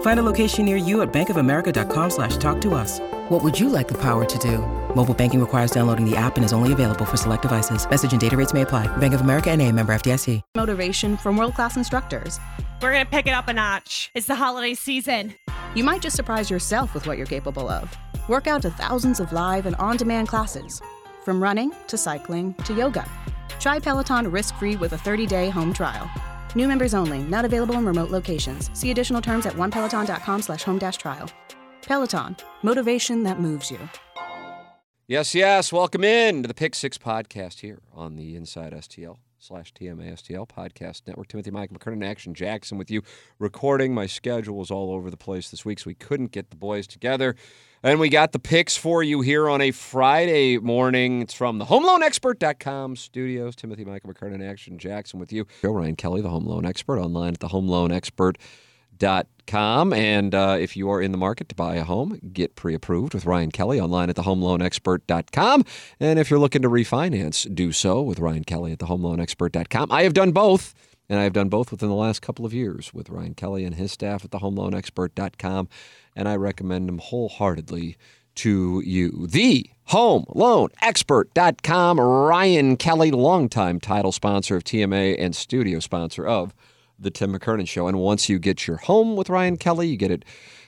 Find a location near you at bankofamerica.com slash talk to us. What would you like the power to do? Mobile banking requires downloading the app and is only available for select devices. Message and data rates may apply. Bank of America and a member FDIC. Motivation from world-class instructors. We're going to pick it up a notch. It's the holiday season. You might just surprise yourself with what you're capable of. Work out to thousands of live and on-demand classes. From running to cycling to yoga. Try Peloton risk-free with a 30-day home trial. New members only, not available in remote locations. See additional terms at onepeloton.com slash home dash trial. Peloton, motivation that moves you. Yes, yes. Welcome in to the Pick Six podcast here on the Inside STL slash TMA STL podcast network. Timothy Mike McKernan, Action Jackson with you. Recording. My schedule was all over the place this week, so we couldn't get the boys together. And we got the picks for you here on a Friday morning. It's from the HomeLoanExpert.com studios. Timothy Michael McKernan, Action Jackson with you. Joe Ryan Kelly, the Home Loan Expert, online at the HomeLoanExpert.com. And uh, if you are in the market to buy a home, get pre approved with Ryan Kelly online at the HomeLoanExpert.com. And if you're looking to refinance, do so with Ryan Kelly at the HomeLoanExpert.com. I have done both. And I've done both within the last couple of years with Ryan Kelly and his staff at the HomeLoanExpert.com, and I recommend them wholeheartedly to you. The HomeLoanExpert.com, Ryan Kelly, longtime title sponsor of TMA and studio sponsor of the Tim McKernan Show. And once you get your home with Ryan Kelly, you get it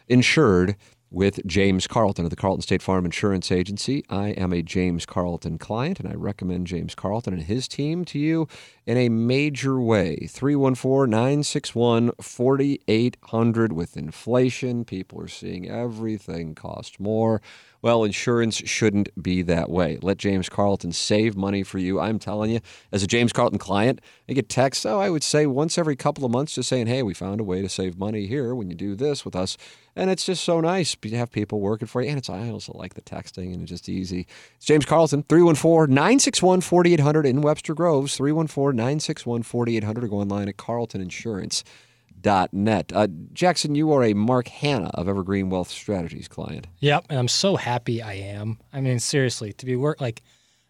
insured with James Carlton of the Carlton State Farm Insurance Agency. I am a James Carlton client, and I recommend James Carlton and his team to you in a major way. 314 961 4800. With inflation, people are seeing everything cost more. Well, insurance shouldn't be that way. Let James Carlton save money for you. I'm telling you, as a James Carlton client, I get texts, oh, I would say once every couple of months just saying, hey, we found a way to save money here when you do this with us. And it's just so nice to have people working for you. And it's I also like the texting and it's just easy. It's James Carlton, 314 961 4800 in Webster Groves, 314 961 4800 or go online at carltoninsurance.net. Uh, Jackson, you are a Mark Hanna of Evergreen Wealth Strategies client. Yep. And I'm so happy I am. I mean, seriously, to be work like,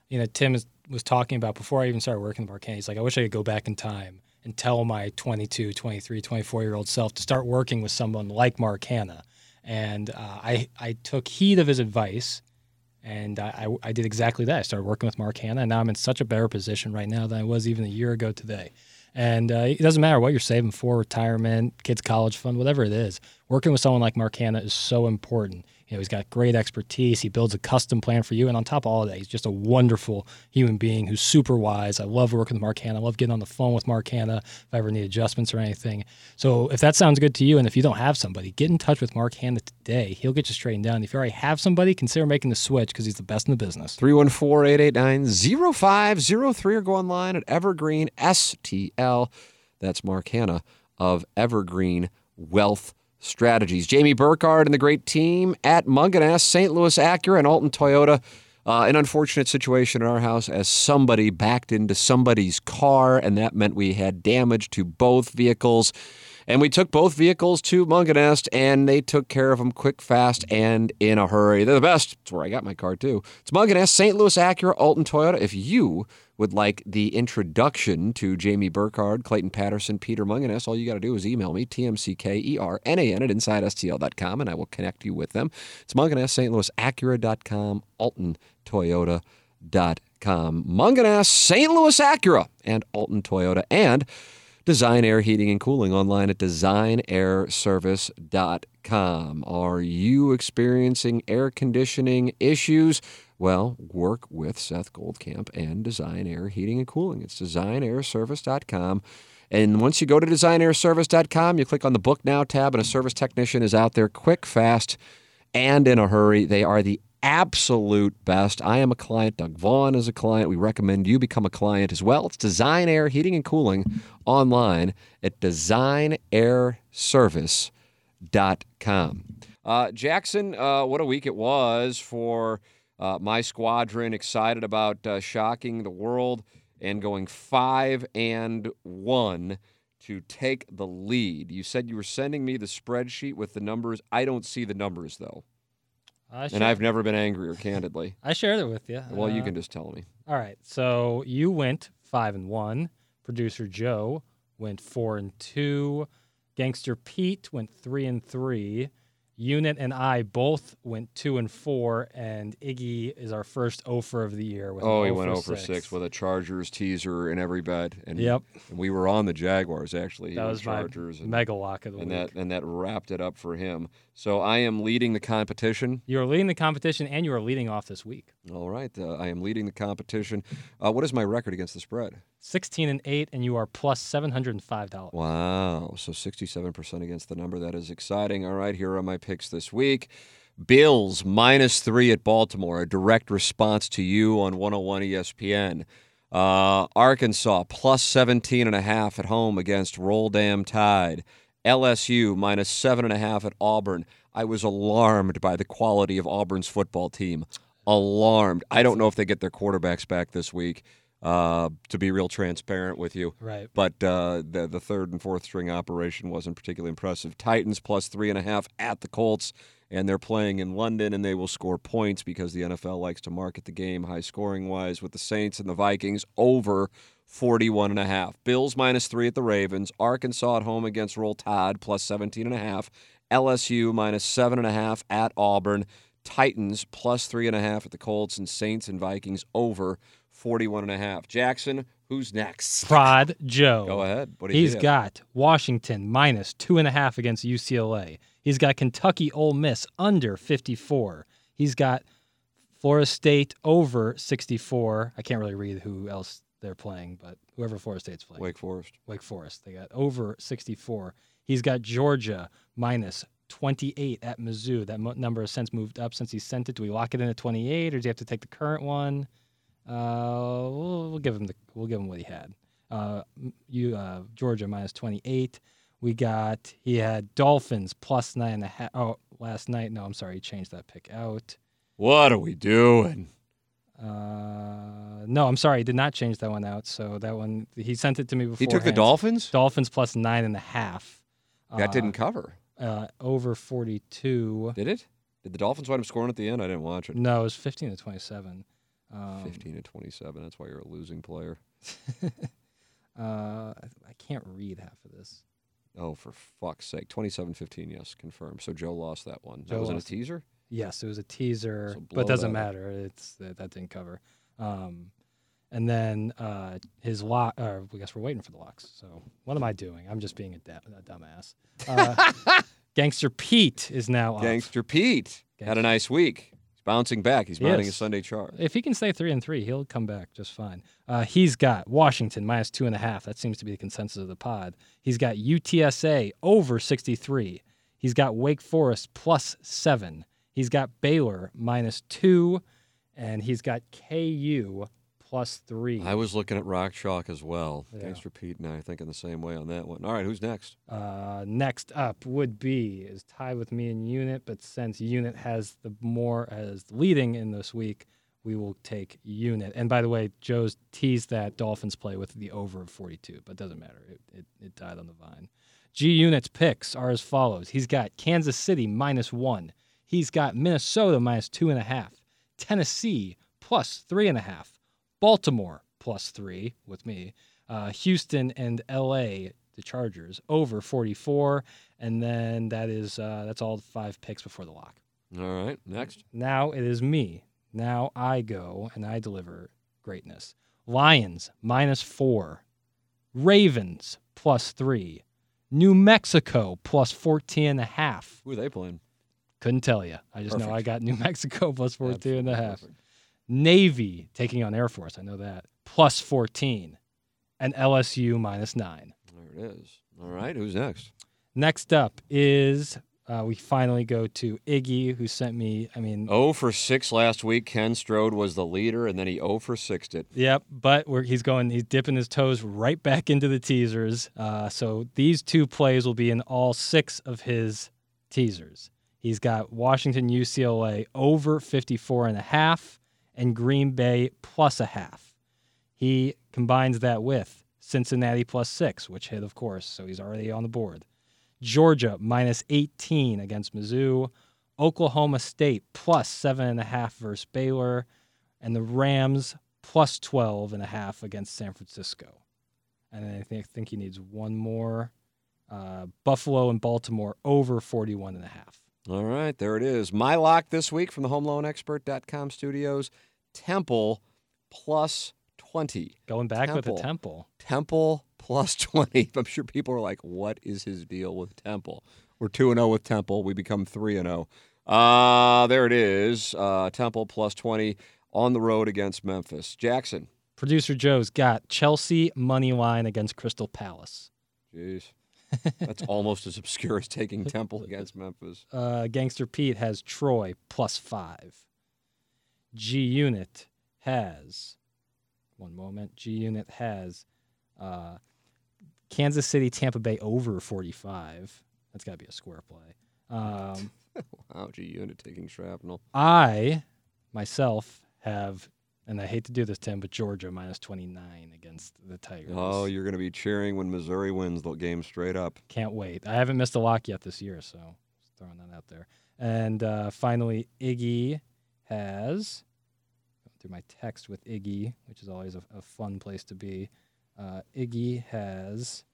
you know, Tim was talking about before I even started working with Mark Hanna, he's like, I wish I could go back in time and tell my 22, 23, 24 year old self to start working with someone like Mark Hanna. And uh, I, I took heed of his advice and I, I, did exactly that. I started working with Mark Hanna, and now I'm in such a better position right now than I was even a year ago today. And uh, it doesn't matter what you're saving for, retirement, kids' college fund, whatever it is. Working with someone like Mark Hanna is so important. You know, he's got great expertise. He builds a custom plan for you, and on top of all of that, he's just a wonderful human being who's super wise. I love working with Mark Hanna. I love getting on the phone with Mark Hanna if I ever need adjustments or anything. So if that sounds good to you, and if you don't have somebody, get in touch with Mark Hanna today. He'll get you straightened down. If you already have somebody, consider making the switch because he's the best in the business. 314 889 0503 or go online at Evergreen STL. That's Mark Hanna of Evergreen Wealth Strategies. Jamie Burkhardt and the great team at Mungenast, St. Louis Acura, and Alton Toyota. Uh, an unfortunate situation in our house as somebody backed into somebody's car, and that meant we had damage to both vehicles. And we took both vehicles to Mungenast, and they took care of them quick, fast, and in a hurry. They're the best. It's where I got my car, too. It's Mungenast, St. Louis Acura, Alton Toyota. If you would like the introduction to Jamie Burkhardt, Clayton Patterson, Peter Mungenast, all you got to do is email me, tmckeRnan at InsideSTL.com, and I will connect you with them. It's Mungenast, St. Louis Acura.com, Alton Toyota.com. Mungenast, St. Louis Acura, and Alton Toyota, and Design Air Heating and Cooling online at designairservice.com. Are you experiencing air conditioning issues? Well, work with Seth Goldcamp and Design Air Heating and Cooling. It's designairservice.com. And once you go to designairservice.com, you click on the Book Now tab, and a service technician is out there quick, fast, and in a hurry. They are the absolute best. I am a client. Doug Vaughn is a client. We recommend you become a client as well. It's Design Air Heating and Cooling online at designairservice.com. Uh, Jackson, uh, what a week it was for uh, my squadron. Excited about uh, shocking the world and going five and one to take the lead. You said you were sending me the spreadsheet with the numbers. I don't see the numbers though, and I've never been angrier, candidly. I shared it with you. Well, you Uh, can just tell me. All right. So you went five and one. Producer Joe went four and two. Gangster Pete went three and three. Unit and I both went two and four, and Iggy is our first offer of the year. With Oh, he went 0 for 6 with a Chargers teaser in every bet. And, Yep. and we were on the Jaguars, actually. He that was my Chargers. and, mega lock of the and week. that, and that wrapped it up for him. So I am leading the competition. You are leading the competition, and you are leading off this week. All right. Uh, I am leading the competition. Uh, what is my record against the spread? 16 and 8, and you are plus $705. Wow. So 67% against the number. That is exciting. All right. Here are my picks this week. Bills minus three at Baltimore, a direct response to you on 101 ESPN. Uh, Arkansas plus 17 and a half at home against Roll Dam Tide. LSU minus seven and a half at Auburn. I was alarmed by the quality of Auburn's football team. Alarmed. I don't know if they get their quarterbacks back this week. Uh, to be real transparent with you, Right. but uh, the the third and fourth string operation wasn't particularly impressive. Titans plus three and a half at the Colts, and they're playing in London, and they will score points because the NFL likes to market the game high scoring wise with the Saints and the Vikings over 41 and a half. Bills minus three at the Ravens. Arkansas at home against Roll Tide plus 17 and a half. LSU minus seven and a half at Auburn. Titans plus three and a half at the Colts, and Saints and Vikings over 41 and a half. Jackson, who's next? Prod Joe. Go ahead. What do you He's have? got Washington minus two and a half against UCLA. He's got Kentucky Ole Miss under 54. He's got Florida State over 64. I can't really read who else they're playing, but whoever Florida State's playing. Wake Forest. Wake Forest. They got over 64. He's got Georgia minus 28 at Mizzou. That number has since moved up since he sent it. Do we lock it in at 28, or do you have to take the current one? Uh, we'll, we'll give him the we'll give him what he had. Uh, you uh, Georgia minus 28. We got he had Dolphins plus nine and a half. Oh, last night. No, I'm sorry. He changed that pick out. What are we doing? Uh, no, I'm sorry. He did not change that one out. So that one he sent it to me before. He took the Dolphins? Dolphins plus nine and a half. That Uh, didn't cover. uh, over 42. Did it? Did the Dolphins wind up scoring at the end? I didn't watch it. No, it was 15 to 27. Um, 15 to 27. That's why you're a losing player. uh, I, can't read half of this. Oh, for fuck's sake. 27 15, yes, confirmed. So Joe lost that one. Joe that was in a teaser? Yes, it was a teaser, So but doesn't that up. matter. It's that, that didn't cover. Um, and then uh, his lock. Uh, I guess we're waiting for the locks. So what am I doing? I'm just being a, da- a dumbass. Uh, Gangster Pete is now up. Gangster Pete had a nice week. Bouncing back. He's He mounting a. Sunday chart. If he can stay three and three, he'll come back just fine. Uh, he's got Washington minus two and a half. That seems to be the consensus of the pod. He's got UTSA over 63. He's got Wake Forest plus seven. He's got Baylor minus two, and he's got KU plus three. I was looking at Rock Chalk as well. Yeah. Gangster Pete and I thinking the same way on that one. All right, who's next? Uh, next up would be is tied with me in unit, but since unit has the more as leading in this week, we will take unit. And by the way, Joe's teased that Dolphins play with the over of 42, but doesn't matter. It, it, it died on the vine. G Unit's picks are as follows. He's got Kansas City minus one. He's got Minnesota minus two and a half. Tennessee plus three and a half. Baltimore plus three with me. Uh, Houston and LA, the Chargers, over 44. And then that is uh, that's all five picks before the lock. All right, next. Now it is me. Now I go and I deliver greatness. Lions minus four. Ravens plus three. New Mexico plus 14 and a half. Who are they playing? Couldn't tell you. I just know I got New Mexico plus 14 and a half. perfect. Navy taking on Air Force. I know that. Plus 14. And LSU minus nine. There it is. All right, who's next? Next up is uh, we finally go to Iggy, who sent me. I mean, 0 for 6 last week. Ken Strode was the leader, and then he 0 for 6'd it. Yep, but we're, he's going, he's dipping his toes right back into the teasers. Uh, so these two plays will be in all six of his teasers. He's got Washington UCLA over 54 and a half and Green Bay plus a half. He combines that with Cincinnati plus six, which hit, of course, so he's already on the board. Georgia minus 18 against Mizzou. Oklahoma State plus seven and a half versus Baylor. And the Rams plus 12 and a half against San Francisco. And I think, I think he needs one more. Uh, Buffalo and Baltimore over 41 and a half. All right, there it is. My lock this week from the HomeLoanExpert.com studios Temple plus 20. Going back Temple. with the Temple. Temple plus 20. I'm sure people are like, what is his deal with Temple? We're 2 0 with Temple. We become 3 0. Uh, there it is. Uh, Temple plus 20 on the road against Memphis. Jackson. Producer Joe's got Chelsea money line against Crystal Palace. Jeez. That's almost as obscure as taking Temple against Memphis. Uh, Gangster Pete has Troy plus five. G Unit has one moment. G Unit has uh, Kansas City Tampa Bay over 45. That's got to be a square play. Um, Wow, G unit taking shrapnel. I myself have, and I hate to do this, Tim, but Georgia minus 29 against the Tigers. Oh, you're going to be cheering when Missouri wins the game straight up. Can't wait. I haven't missed a lock yet this year, so just throwing that out there. And uh, finally, Iggy has going through my text with Iggy, which is always a, a fun place to be. Uh, Iggy has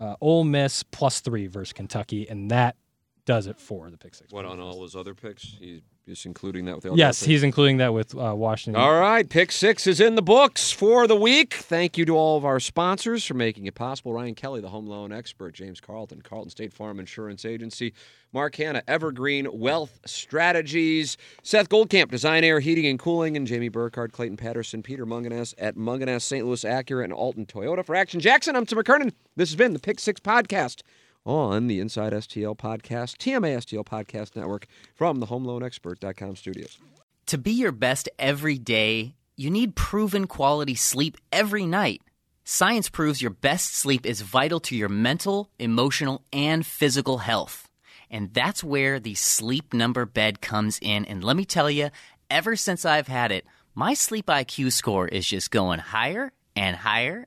uh, Ole Miss plus three versus Kentucky, and that does it for the pick six. What on all his other picks? He's just including that with Yes, he's including that with uh, Washington. All right, pick six is in the books for the week. Thank you to all of our sponsors for making it possible. Ryan Kelly, the home loan expert, James Carlton, Carlton State Farm Insurance Agency, Mark Hanna, Evergreen Wealth Strategies, Seth Goldcamp, Design Air Heating and Cooling, and Jamie Burkhardt, Clayton Patterson, Peter Mungenast at Mungenast St. Louis Acura and Alton Toyota. For Action Jackson, I'm Tim McKernan. This has been the Pick Six Podcast on the Inside STL Podcast, TMA STL Podcast Network from the HomeLoanExpert.com studios. To be your best every day, you need proven quality sleep every night. Science proves your best sleep is vital to your mental, emotional, and physical health. And that's where the sleep number bed comes in. And let me tell you, ever since I've had it, my sleep IQ score is just going higher and higher.